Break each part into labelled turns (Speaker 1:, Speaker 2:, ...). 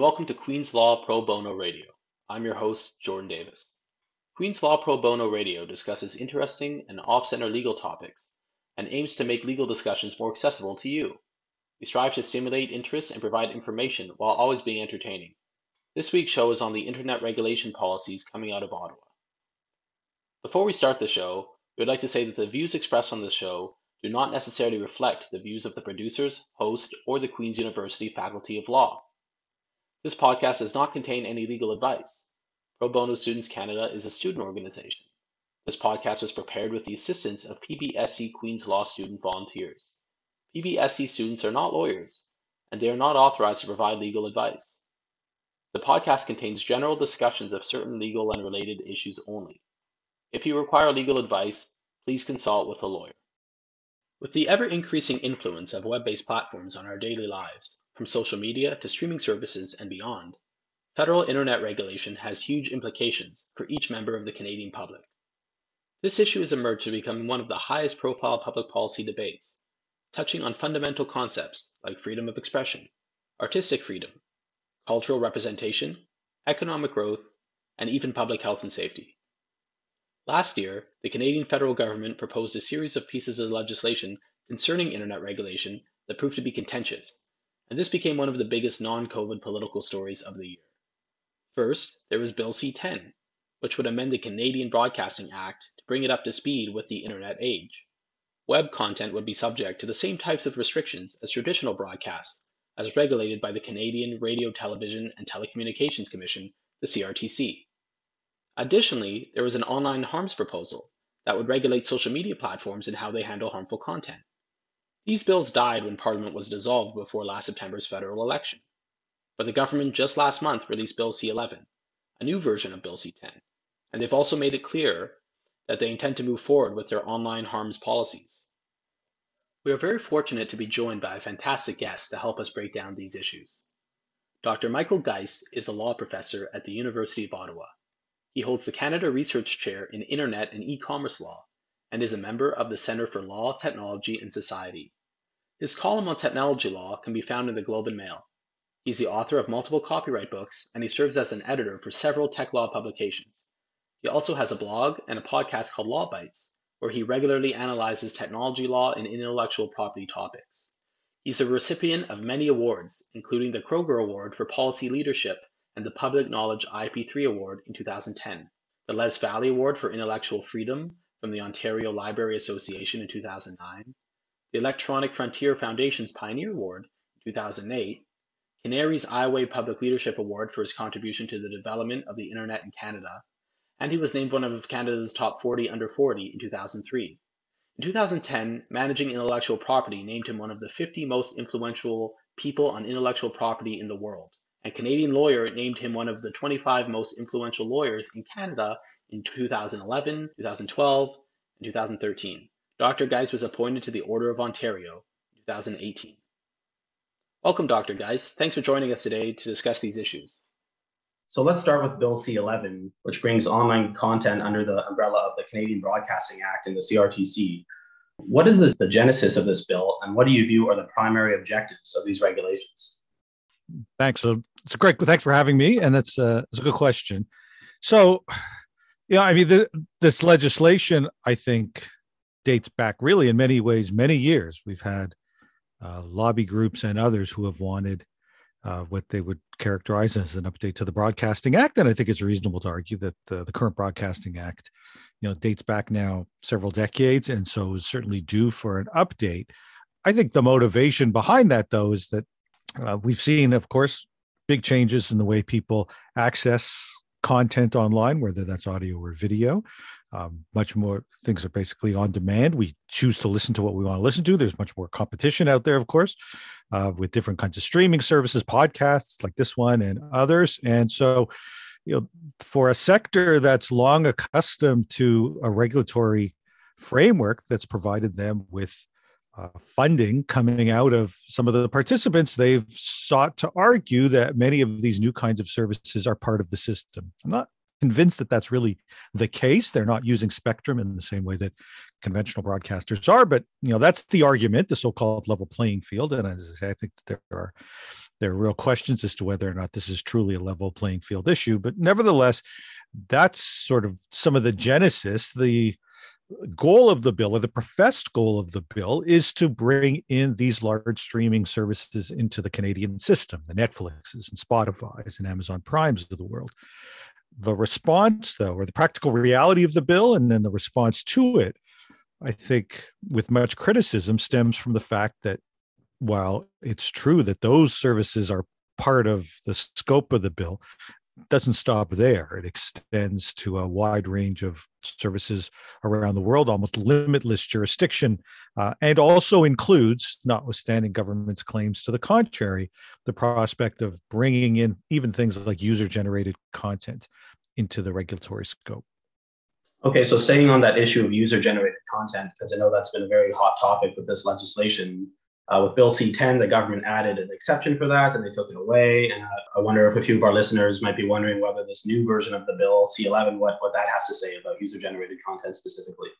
Speaker 1: welcome to Queen's Law Pro Bono Radio. I'm your host, Jordan Davis. Queen's Law Pro Bono Radio discusses interesting and off center legal topics and aims to make legal discussions more accessible to you. We strive to stimulate interest and provide information while always being entertaining. This week's show is on the internet regulation policies coming out of Ottawa. Before we start the show, we would like to say that the views expressed on this show do not necessarily reflect the views of the producers, host, or the Queen's University Faculty of Law. This podcast does not contain any legal advice. Pro Bono Students Canada is a student organization. This podcast was prepared with the assistance of PBSC Queen's Law student volunteers. PBSC students are not lawyers, and they are not authorized to provide legal advice. The podcast contains general discussions of certain legal and related issues only. If you require legal advice, please consult with a lawyer. With the ever increasing influence of web based platforms on our daily lives, from social media to streaming services and beyond, federal internet regulation has huge implications for each member of the Canadian public. This issue has emerged to become one of the highest profile public policy debates, touching on fundamental concepts like freedom of expression, artistic freedom, cultural representation, economic growth, and even public health and safety. Last year, the Canadian federal government proposed a series of pieces of legislation concerning internet regulation that proved to be contentious and this became one of the biggest non COVID political stories of the year. First, there was Bill C 10, which would amend the Canadian Broadcasting Act to bring it up to speed with the internet age. Web content would be subject to the same types of restrictions as traditional broadcasts, as regulated by the Canadian Radio, Television, and Telecommunications Commission, the CRTC. Additionally, there was an online harms proposal that would regulate social media platforms and how they handle harmful content. These bills died when Parliament was dissolved before last September's federal election. But the government just last month released Bill C 11, a new version of Bill C 10, and they've also made it clear that they intend to move forward with their online harms policies. We are very fortunate to be joined by a fantastic guest to help us break down these issues. Dr. Michael Geist is a law professor at the University of Ottawa. He holds the Canada Research Chair in Internet and E-commerce Law and is a member of the Centre for Law, Technology and Society his column on technology law can be found in the Globe and Mail. He's the author of multiple copyright books, and he serves as an editor for several tech law publications. He also has a blog and a podcast called Law Bytes, where he regularly analyzes technology law and intellectual property topics. He's a recipient of many awards, including the Kroeger Award for Policy Leadership and the Public Knowledge IP3 Award in 2010, the Les Fowlie Award for Intellectual Freedom from the Ontario Library Association in 2009, the Electronic Frontier Foundation's Pioneer Award in 2008, CANARIE's iWay Public Leadership Award for his contribution to the development of the Internet in Canada, and he was named one of Canada's top 40 under 40 in 2003. In 2010, Managing Intellectual Property named him one of the 50 most influential people on intellectual property in the world, and Canadian Lawyer named him one of the 25 most influential lawyers in Canada in 2011, 2012, and 2013. Dr. Geist was appointed to the Order of Ontario in 2018. Welcome, Dr. Geist. Thanks for joining us today to discuss these issues.
Speaker 2: So let's start with Bill C 11, which brings online content under the umbrella of the Canadian Broadcasting Act and the CRTC. What is the, the genesis of this bill, and what do you view are the primary objectives of these regulations?
Speaker 3: Thanks. So it's great. Thanks for having me, and that's, uh, that's a good question. So, yeah, I mean, the, this legislation, I think, dates back really in many ways many years. We've had uh, lobby groups and others who have wanted uh, what they would characterize as an update to the Broadcasting Act, and I think it's reasonable to argue that the, the current Broadcasting Act, you know, dates back now several decades, and so is certainly due for an update. I think the motivation behind that, though, is that uh, we've seen, of course, big changes in the way people access content online, whether that's audio or video um, much more things are basically on demand. We choose to listen to what we want to listen to. There's much more competition out there, of course, uh, with different kinds of streaming services, podcasts like this one and others. And so, you know, for a sector that's long accustomed to a regulatory framework that's provided them with uh, funding coming out of some of the participants, they've sought to argue that many of these new kinds of services are part of the system. I'm not convinced that that's really the case. They're not using spectrum in the same way that conventional broadcasters are, but you know that's the argument, the so-called level playing field. And as I say, I think there are There are real questions as to whether or not this is truly a level playing field issue. But nevertheless, that's sort of some of the genesis. The goal of the bill, or the professed goal of the bill, is to bring in these large streaming services into the Canadian system, the Netflixes and Spotify's and Amazon Primes of the world. The response, though, or the practical reality of the bill, and then the response to it, I think, with much criticism, stems from the fact that while it's true that those services are part of the scope of the bill, doesn't stop there. It extends to a wide range of services around the world, almost limitless jurisdiction, uh, and also includes, notwithstanding government's claims to the contrary, the prospect of bringing in even things like user generated content into the regulatory scope.
Speaker 2: Okay, so staying on that issue of user generated content, because I know that's been a very hot topic with this legislation, uh, with Bill C10, the government added an exception for that and they took it away. And uh, I wonder if a few of our listeners might be wondering whether this new version of the bill, C11, what, what that has to say about user generated content specifically.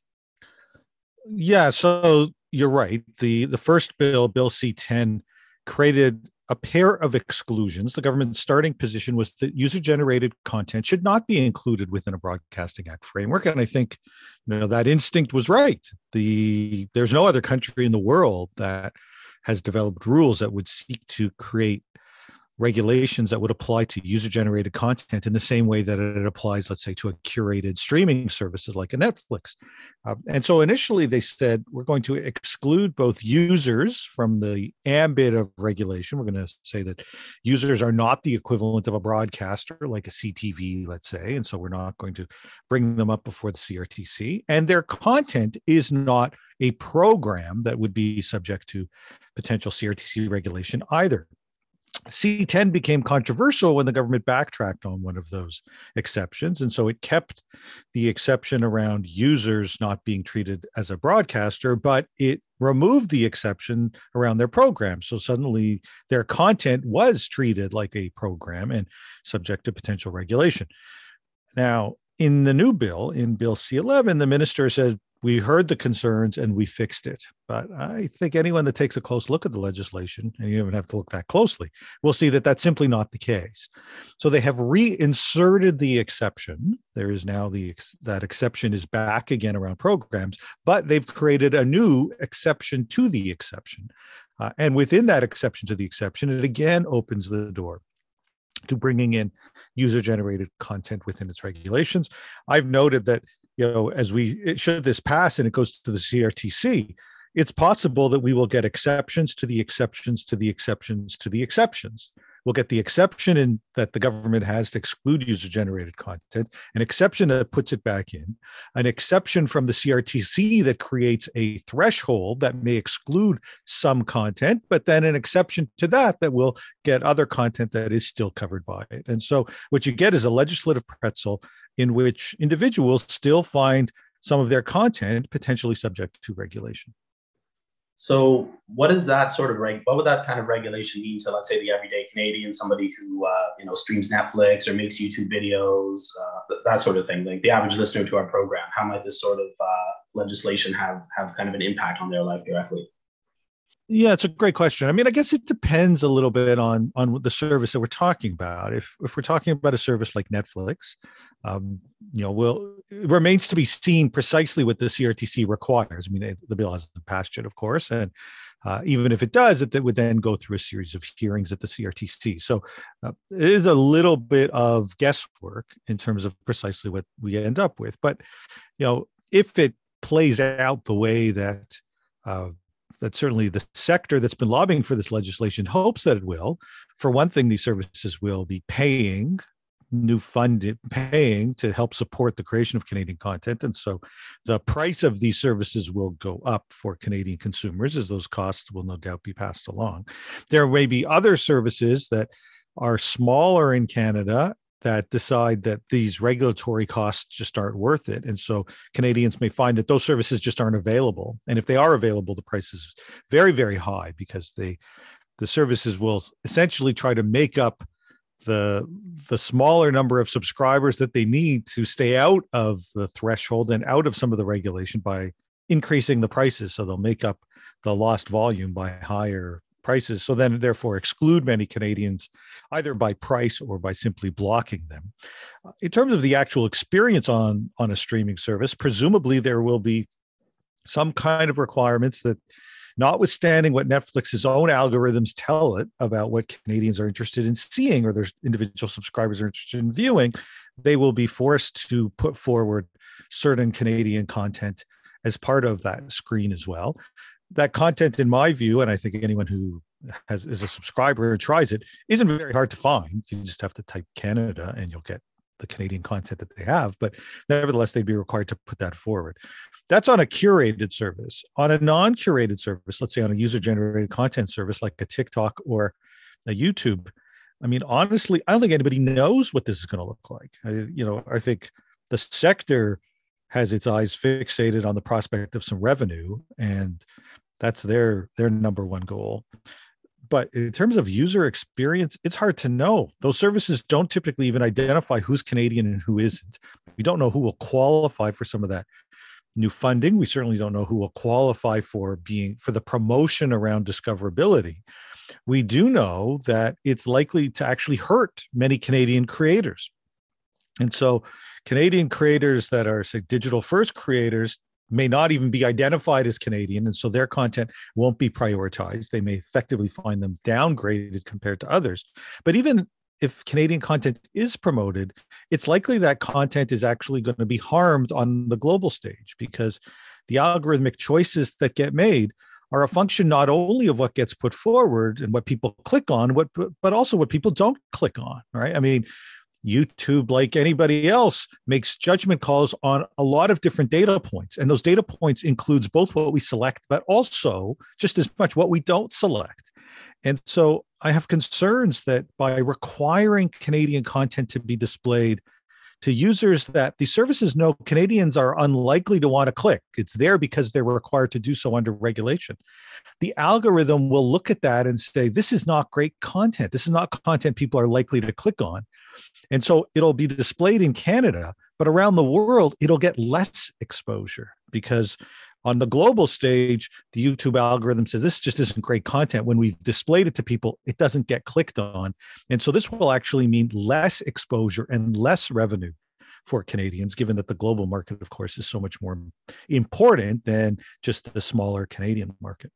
Speaker 3: Yeah, so you're right. The, the first bill, Bill C10, created a pair of exclusions. The government's starting position was that user generated content should not be included within a Broadcasting Act framework. And I think you know that instinct was right. The there's no other country in the world that has developed rules that would seek to create regulations that would apply to user generated content in the same way that it applies, let's say, to a curated streaming services like a Netflix. Uh, and so initially they said, we're going to exclude both users from the ambit of regulation. We're going to say that users are not the equivalent of a broadcaster like a CTV, let's say. And so we're not going to bring them up before the CRTC. And their content is not a program that would be subject to potential CRTC regulation either. C10 became controversial when the government backtracked on one of those exceptions. And so it kept the exception around users not being treated as a broadcaster, but it removed the exception around their program. So suddenly their content was treated like a program and subject to potential regulation. Now, in the new bill, in Bill C11, the minister said we heard the concerns and we fixed it. But I think anyone that takes a close look at the legislation, and you don't have to look that closely, will see that that's simply not the case. So they have reinserted the exception. There is now the that exception is back again around programs, but they've created a new exception to the exception. Uh, and within that exception to the exception, it again opens the door to bringing in user generated content within its regulations. I've noted that you know, as we should this pass and it goes to the CRTC, it's possible that we will get exceptions to the exceptions to the exceptions to the exceptions. We'll get the exception in that the government has to exclude user generated content, an exception that puts it back in, an exception from the CRTC that creates a threshold that may exclude some content, but then an exception to that that will get other content that is still covered by it. And so what you get is a legislative pretzel in which individuals still find some of their content potentially subject to regulation.
Speaker 2: So, what is that sort of reg? What would that kind of regulation mean to, let's say, the everyday Canadian, somebody who uh, you know streams Netflix or makes YouTube videos, uh, that sort of thing, like the average listener to our program? How might this sort of uh, legislation have have kind of an impact on their life directly?
Speaker 3: Yeah, it's a great question. I mean, I guess it depends a little bit on on the service that we're talking about. If if we're talking about a service like Netflix, um, you know, will it remains to be seen precisely what the CRTC requires. I mean, the bill hasn't passed yet, of course, and uh, even if it does, it, it, would then go through a series of hearings at the CRTC. So uh, it is a little bit of guesswork in terms of precisely what we end up with. But you know, if it plays out the way that uh, that certainly the sector that's been lobbying for this legislation hopes that it will. For one thing, these services will be paying new funding paying to help support the creation of Canadian content. And so the price of these services will go up for Canadian consumers as those costs will no doubt be passed along. There may be other services that are smaller in Canada that decide that these regulatory costs just aren't worth it. And so Canadians may find that those services just aren't available. And if they are available, the price is very, very high because they the services will essentially try to make up the the smaller number of subscribers that they need to stay out of the threshold and out of some of the regulation by increasing the prices so they'll make up the lost volume by higher prices. So then, therefore, exclude many Canadians either by price or by simply blocking them. Uh, in terms of the actual experience on on a streaming service, presumably there will be some kind of requirements that notwithstanding what Netflix's own algorithms tell it about what Canadians are interested in seeing or their individual subscribers are interested in viewing, they will be forced to put forward certain Canadian content as part of that screen as well. That content, in my view, and I think anyone who has is a subscriber and tries it, isn't very hard to find. You just have to type Canada and you'll get the Canadian content that they have, but nevertheless, they'd be required to put that forward. That's on a curated service. On a non curated service, let's say on a user generated content service like a TikTok or a YouTube, I mean, honestly, I don't think anybody knows what this is going to look like. I, you know, I think the sector has its eyes fixated on the prospect of some revenue, and that's their their number one goal but in terms of user experience, it's hard to know. Those services don't typically even identify who's Canadian and who isn't. We don't know who will qualify for some of that new funding. We certainly don't know who will qualify for being for the promotion around discoverability. We do know that it's likely to actually hurt many Canadian creators. And so Canadian creators that are say digital first creators may not even be identified as Canadian, and so their content won't be prioritized. They may effectively find them downgraded compared to others. But even if Canadian content is promoted, it's likely that content is actually going to be harmed on the global stage because the algorithmic choices that get made are a function not only of what gets put forward and what people click on, what but also what people don't click on. Right? I mean, YouTube, like anybody else, makes judgment calls on a lot of different data points. And those data points includes both what we select, but also just as much what we don't select. And so I have concerns that by requiring Canadian content to be displayed to users that the services know Canadians are unlikely to want to click. It's there because they're required to do so under regulation. The algorithm will look at that and say, this is not great content. This is not content people are likely to click on. And so it'll be displayed in Canada, but around the world, it'll get less exposure because on the global stage, the YouTube algorithm says this just isn't great content. When we've displayed it to people, it doesn't get clicked on. And so this will actually mean less exposure and less revenue for Canadians, given that the global market, of course, is so much more important than just the smaller Canadian market.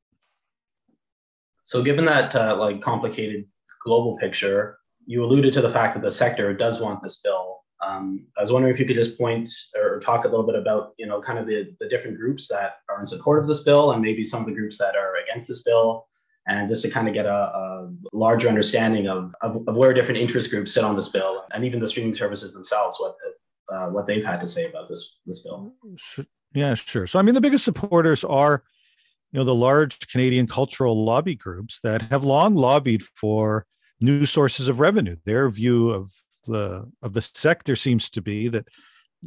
Speaker 2: So, given that uh, like complicated global picture, you alluded to the fact that the sector does want this bill. Um, I was wondering if you could just point or talk a little bit about, you know, kind of the, the different groups that are in support of this bill and maybe some of the groups that are against this bill, and just to kind of get a, a larger understanding of, of, of, where different interest groups sit on this bill and even the streaming services themselves, what uh, what they've had to say about this this bill.
Speaker 3: Yeah, sure. So I mean, the biggest supporters are, you know, the large Canadian cultural lobby groups that have long lobbied for new sources of revenue. Their view of the of the sector seems to be that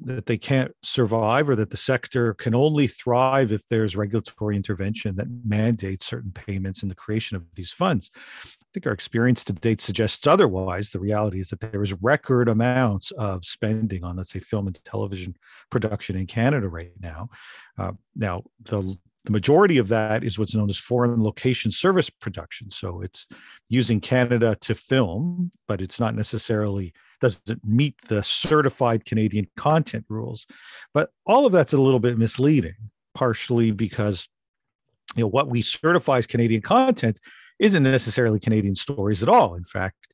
Speaker 3: that they can't survive or that the sector can only thrive if there's regulatory intervention that mandates certain payments in the creation of these funds. I think our experience to date suggests otherwise. The reality is that there is record amounts of spending on, let's say, film and television production in Canada right now. Uh, now, the the majority of that is what's known as foreign location service production. So it's using Canada to film, but it's not necessarily doesn't meet the certified Canadian content rules. But all of that's a little bit misleading, partially because you know what we certify as Canadian content isn't necessarily Canadian stories at all. In fact,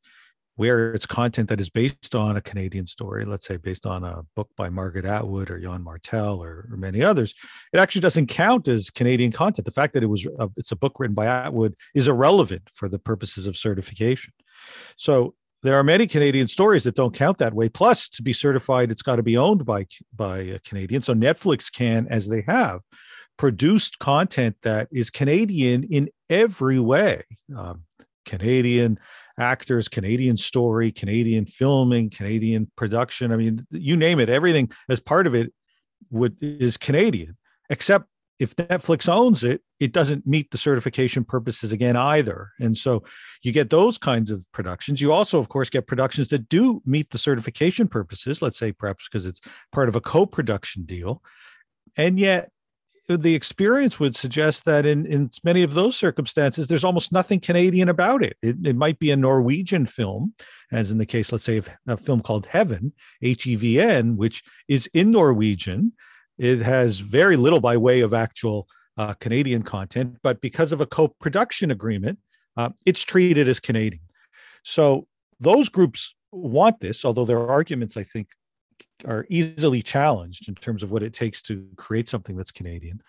Speaker 3: where it's content that is based on a Canadian story, let's say based on a book by Margaret Atwood or Yann Martel or, or many others, it actually doesn't count as Canadian content. The fact that it was a, it's a book written by Atwood is irrelevant for the purposes of certification. So there are many Canadian stories that don't count that way. Plus, to be certified, it's got to be owned by by a Canadian. So Netflix can, as they have, produced content that is Canadian in every way. Um, Canadian actors, Canadian story, Canadian filming, Canadian production. I mean, you name it, everything as part of it would is Canadian, except if Netflix owns it, it doesn't meet the certification purposes again either. And so you get those kinds of productions. You also, of course, get productions that do meet the certification purposes, let's say perhaps because it's part of a co production deal. And yet the experience would suggest that in, in many of those circumstances, there's almost nothing Canadian about it. it. It might be a Norwegian film, as in the case, let's say, of a film called Heaven, H E V N, which is in Norwegian. It has very little by way of actual uh, Canadian content, but because of a co production agreement, uh, it's treated as Canadian. So those groups want this, although their arguments, I think, are easily challenged in terms of what it takes to create something that's Canadian.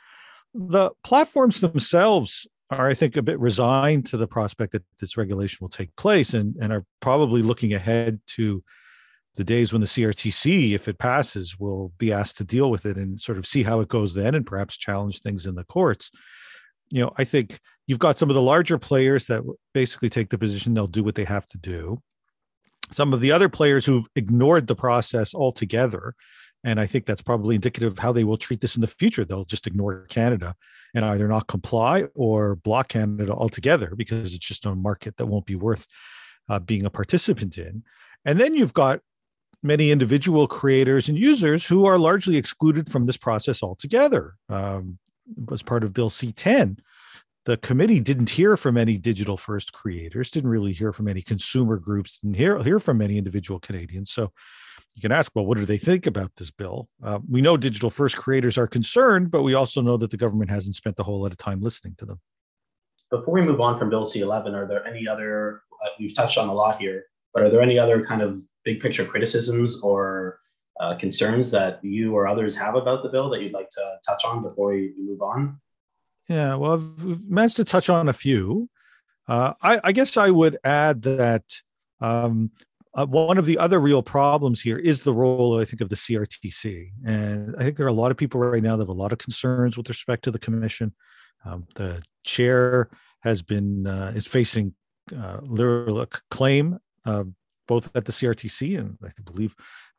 Speaker 3: The platforms themselves are, I think, a bit resigned to the prospect that this regulation will take place and, and are probably looking ahead to the days when the CRTC, if it passes, will be asked to deal with it and sort of see how it goes then and perhaps challenge things in the courts. You know, I think you've got some of the larger players that basically take the position they'll do what they have to do some of the other players who've ignored the process altogether. And I think that's probably indicative of how they will treat this in the future. They'll just ignore Canada and either not comply or block Canada altogether because it's just a market that won't be worth uh, being a participant in. And then you've got many individual creators and users who are largely excluded from this process altogether. Um, as part of Bill C 10, the committee didn't hear from any digital first creators, didn't really hear from any consumer groups, didn't hear, hear from many individual Canadians. So you can ask, well, what do they think about this bill? Uh, we know digital first creators are concerned, but we also know that the government hasn't spent a whole lot of time listening to them.
Speaker 2: Before we move on from Bill C 11, are there any other, uh, we've touched on a lot here, but are there any other kind of big picture criticisms or uh, concerns that you or others have about the bill that you'd like to touch on before we move on?
Speaker 3: Yeah, well, I've managed to touch on a few. Uh, I, I, guess I would add that um, uh, one of the other real problems here is the role, I think, of the CRTC. And I think there are a lot of people right now that have a lot of concerns with respect to the commission. Um, the chair has been uh, is facing uh, literal claim uh, both at the CRTC and I believe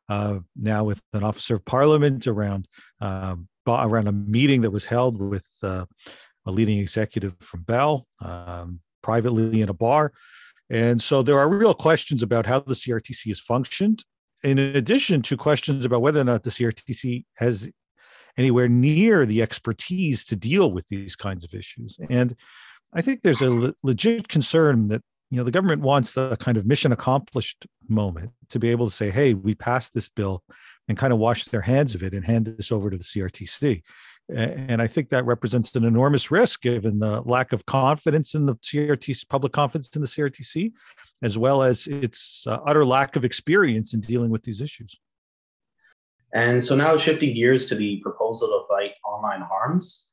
Speaker 3: uh, now with an officer of parliament around um, around a meeting that was held with uh, a leading executive from Bell um, privately in a bar. And so there are real questions about how the CRTC has functioned, in addition to questions about whether or not the CRTC has anywhere near the expertise to deal with these kinds of issues. And I think there's a le- legit concern that you know the government wants the kind of mission accomplished moment to be able to say, "Hey, we passed this bill," and kind of wash their hands of it and hand this over to the CRTC. And I think that represents an enormous risk given the lack of confidence in the CRTC, public confidence in the CRTC, as well as its uh, utter lack of experience in dealing with these issues.
Speaker 2: And so now shifting gears to the proposal to fight online harms.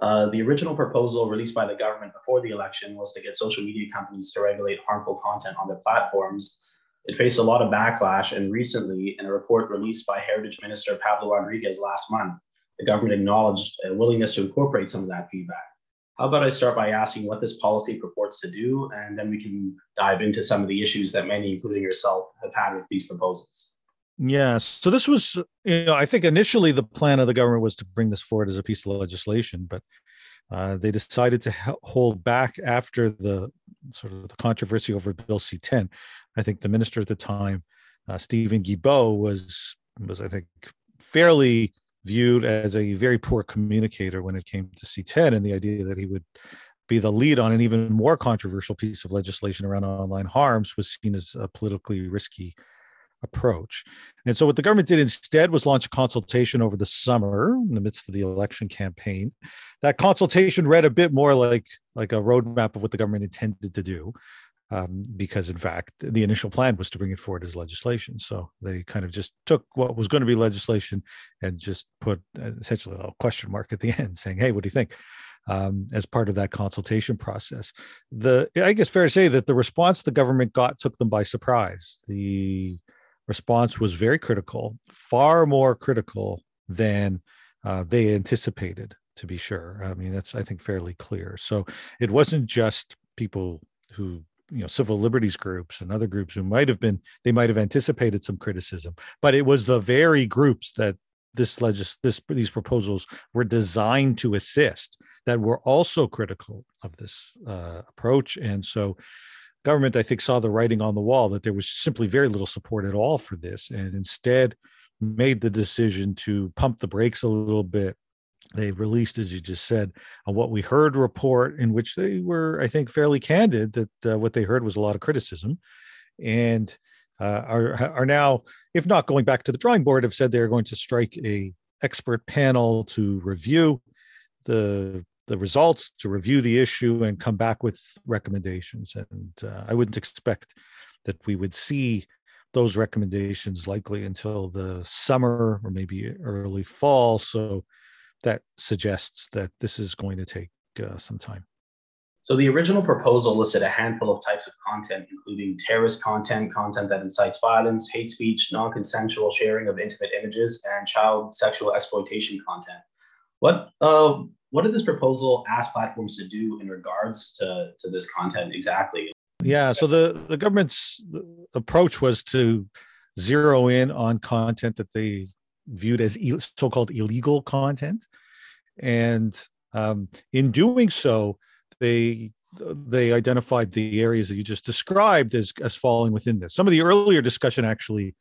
Speaker 2: Uh, the original proposal released by the government before the election was to get social media companies to regulate harmful content on their platforms it faced a lot of backlash, and recently, in a report released by Heritage Minister Pablo Rodriguez last month, the government acknowledged a willingness to incorporate some of that feedback. How about I start by asking what this policy purports to do, and then we can dive into some of the issues that many, including yourself, have had with these proposals.
Speaker 3: Yeah. So this was, you know, I think initially the plan of the government was to bring this forward as a piece of legislation, but uh, they decided to hold back after the sort of the controversy over Bill C-10. I think the minister at the time, uh, Steven Guilbeault, was was I think fairly viewed as a very poor communicator when it came to C10, and the idea that he would be the lead on an even more controversial piece of legislation around online harms was seen as a politically risky approach. And so, what the government did instead was launch a consultation over the summer in the midst of the election campaign. That consultation read a bit more like like a roadmap of what the government intended to do um, because in fact the initial plan was to bring it forward as legislation. So they kind of just took what was going to be legislation and just put uh, essentially a question mark at the end, saying, "Hey, what do you think?" Um, as part of that consultation process. The I guess fair to say that the response the government got took them by surprise. The response was very critical, far more critical than uh, they anticipated. To be sure, I mean that's I think fairly clear. So it wasn't just people who you know civil liberties groups and other groups who might have been they might have anticipated some criticism but it was the very groups that this legis this these proposals were designed to assist that were also critical of this uh, approach and so government i think saw the writing on the wall that there was simply very little support at all for this and instead made the decision to pump the brakes a little bit. They released, as you just said, a what we heard report in which they were, I think, fairly candid that uh, what they heard was a lot of criticism, and uh, are are now, if not going back to the drawing board, have said they're going to strike a expert panel to review the the results, to review the issue, and come back with recommendations. And uh, I wouldn't expect that we would see those recommendations likely until the summer or maybe early fall. So that suggests that this is going to take uh, some time.
Speaker 1: So the original proposal listed a handful of types of content, including terrorist content, content that incites violence, hate speech, non-consensual sharing of intimate images, and child sexual exploitation content. What uh, what did this proposal ask platforms to do in regards to, to this content exactly?
Speaker 3: Yeah, so the, the government's approach was to zero in on content that they viewed as so-called illegal content, and um, in doing so, they they identified the areas that you just described as as falling within this. Some of the earlier discussion actually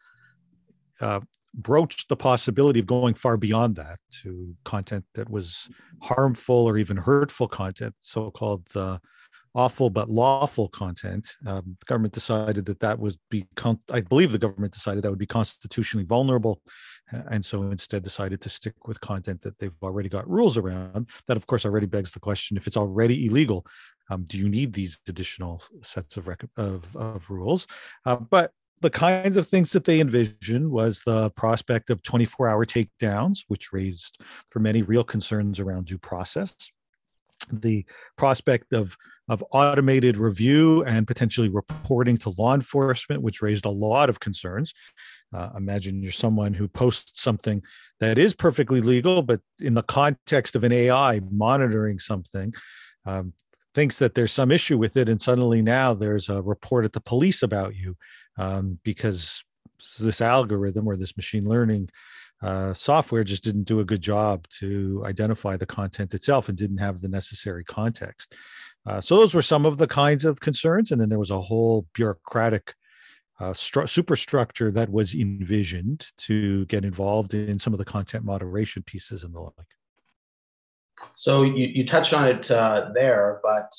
Speaker 3: uh, broached the possibility of going far beyond that to content that was harmful or even hurtful content, so-called uh, awful but lawful content. Um, the government decided that that was be, con- I believe the government decided that would be constitutionally vulnerable, and so instead decided to stick with content that they've already got rules around. That, of course, already begs the question: if it's already illegal, um, do you need these additional sets of rec- of, of, rules? Uh, but the kinds of things that they envisioned was the prospect of 24-hour takedowns, which raised for many real concerns around due process. The prospect of of automated review and potentially reporting to law enforcement, which raised a lot of concerns. Uh, imagine you're someone who posts something that is perfectly legal, but in the context of an AI monitoring something, um, thinks that there's some issue with it, and suddenly now there's a report at the police about you um, because this algorithm or this machine learning uh, software just didn't do a good job to identify the content itself and didn't have the necessary context. Uh, so those were some of the kinds of concerns, and then there was a whole bureaucratic uh, stru- superstructure that was envisioned to get involved in some of the content moderation pieces and the like.
Speaker 1: So you, you touched on it uh, there, but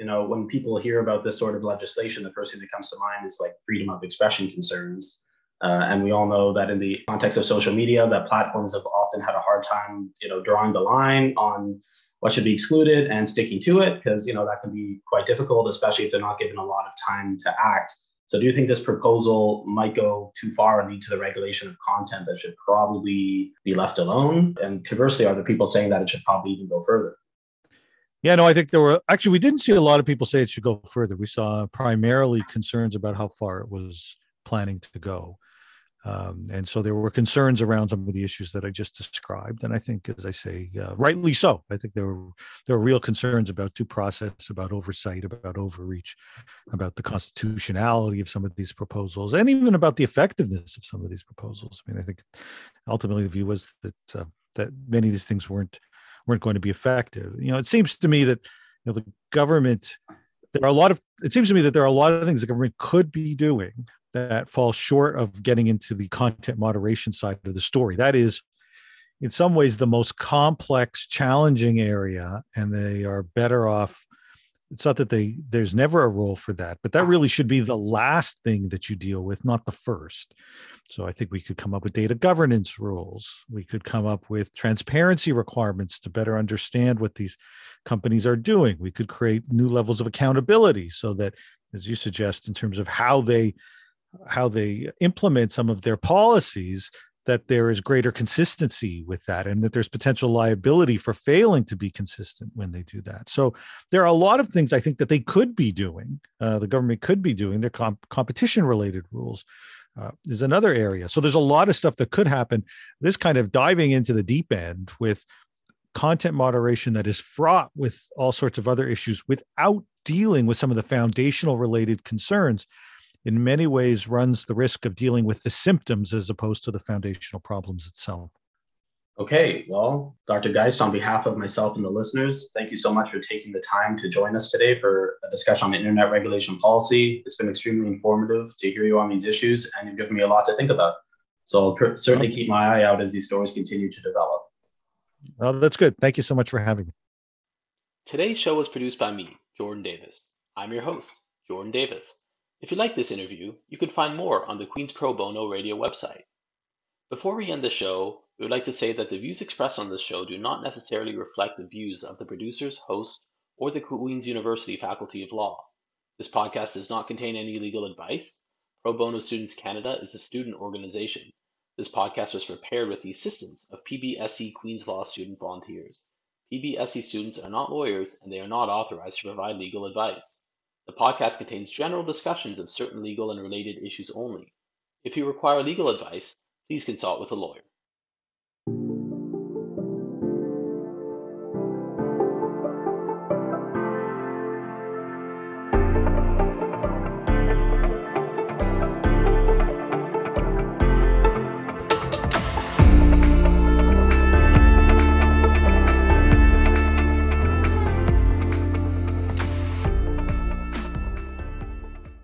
Speaker 1: you know when people hear about this sort of legislation, the first thing that comes to mind is like freedom of expression concerns. Uh, and we all know that in the context of social media, that platforms have often had a hard time, you know, drawing the line on what should be excluded and sticking to it because you know that can be quite difficult especially if they're not given a lot of time to act. So do you think this proposal might go too far and lead to the regulation of content that should probably be left alone? And conversely are there people saying that it should probably even go further
Speaker 3: yeah, no, I think there were actually we didn't see a lot of people say it should go further. We saw primarily concerns about how far it was planning to go. Um, and so there were concerns around some of the issues that I just described. And I think, as I say, uh, rightly so. I think there were there were real concerns about due process, about oversight, about overreach, about the constitutionality of some of these proposals, and even about the effectiveness of some of these proposals. I mean, I think ultimately the view was that uh, that many of these things weren't weren't going to be effective. You know, it seems to me that you know the government there are a lot of it seems to me that there are a lot of things the government could be doing that fall short of getting into the content moderation side of the story. That is, in some ways, the most complex, challenging area, and they are better off. It's not that they there's never a role for that, but that really should be the last thing that you deal with, not the first. So I think we could come up with data governance rules. We could come up with transparency requirements to better understand what these companies are doing. We could create new levels of accountability so that, as you suggest, in terms of how they how they implement some of their policies that there is greater consistency with that and that there's potential liability for failing to be consistent when they do that. So there are a lot of things i think that they could be doing uh, the government could be doing their comp- competition related rules uh, is another area. So there's a lot of stuff that could happen. This kind of diving into the deep end with content moderation that is fraught with all sorts of other issues without dealing with some of the foundational related concerns in many ways runs the risk of dealing with the symptoms as opposed to the foundational problems itself.
Speaker 1: Okay, well, Dr. Geist, on behalf of myself and the listeners, thank you so much for taking the time to join us today for a discussion on internet regulation policy. It's been extremely informative to hear you on these issues, and you've given me a lot to think about. So I'll certainly keep my eye out as these stories continue to develop.
Speaker 3: Well, that's good. Thank you so much for having me.
Speaker 1: Today's show was produced by me, Jordan Davis. I'm your host, Jordan Davis. If you like this interview, you can find more on the Queen's Pro Bono Radio website. Before we end the show, we would like to say that the views expressed on this show do not necessarily reflect the views of the producers, hosts, or the Queen's University Faculty of Law. This podcast does not contain any legal advice. Pro Bono Students Canada is a student organization. This podcast was prepared with the assistance of PBSC Queen's Law student volunteers. PBSC students are not lawyers and they are not authorized to provide legal advice. The podcast contains general discussions of certain legal and related issues only. If you require legal advice, please consult with a lawyer.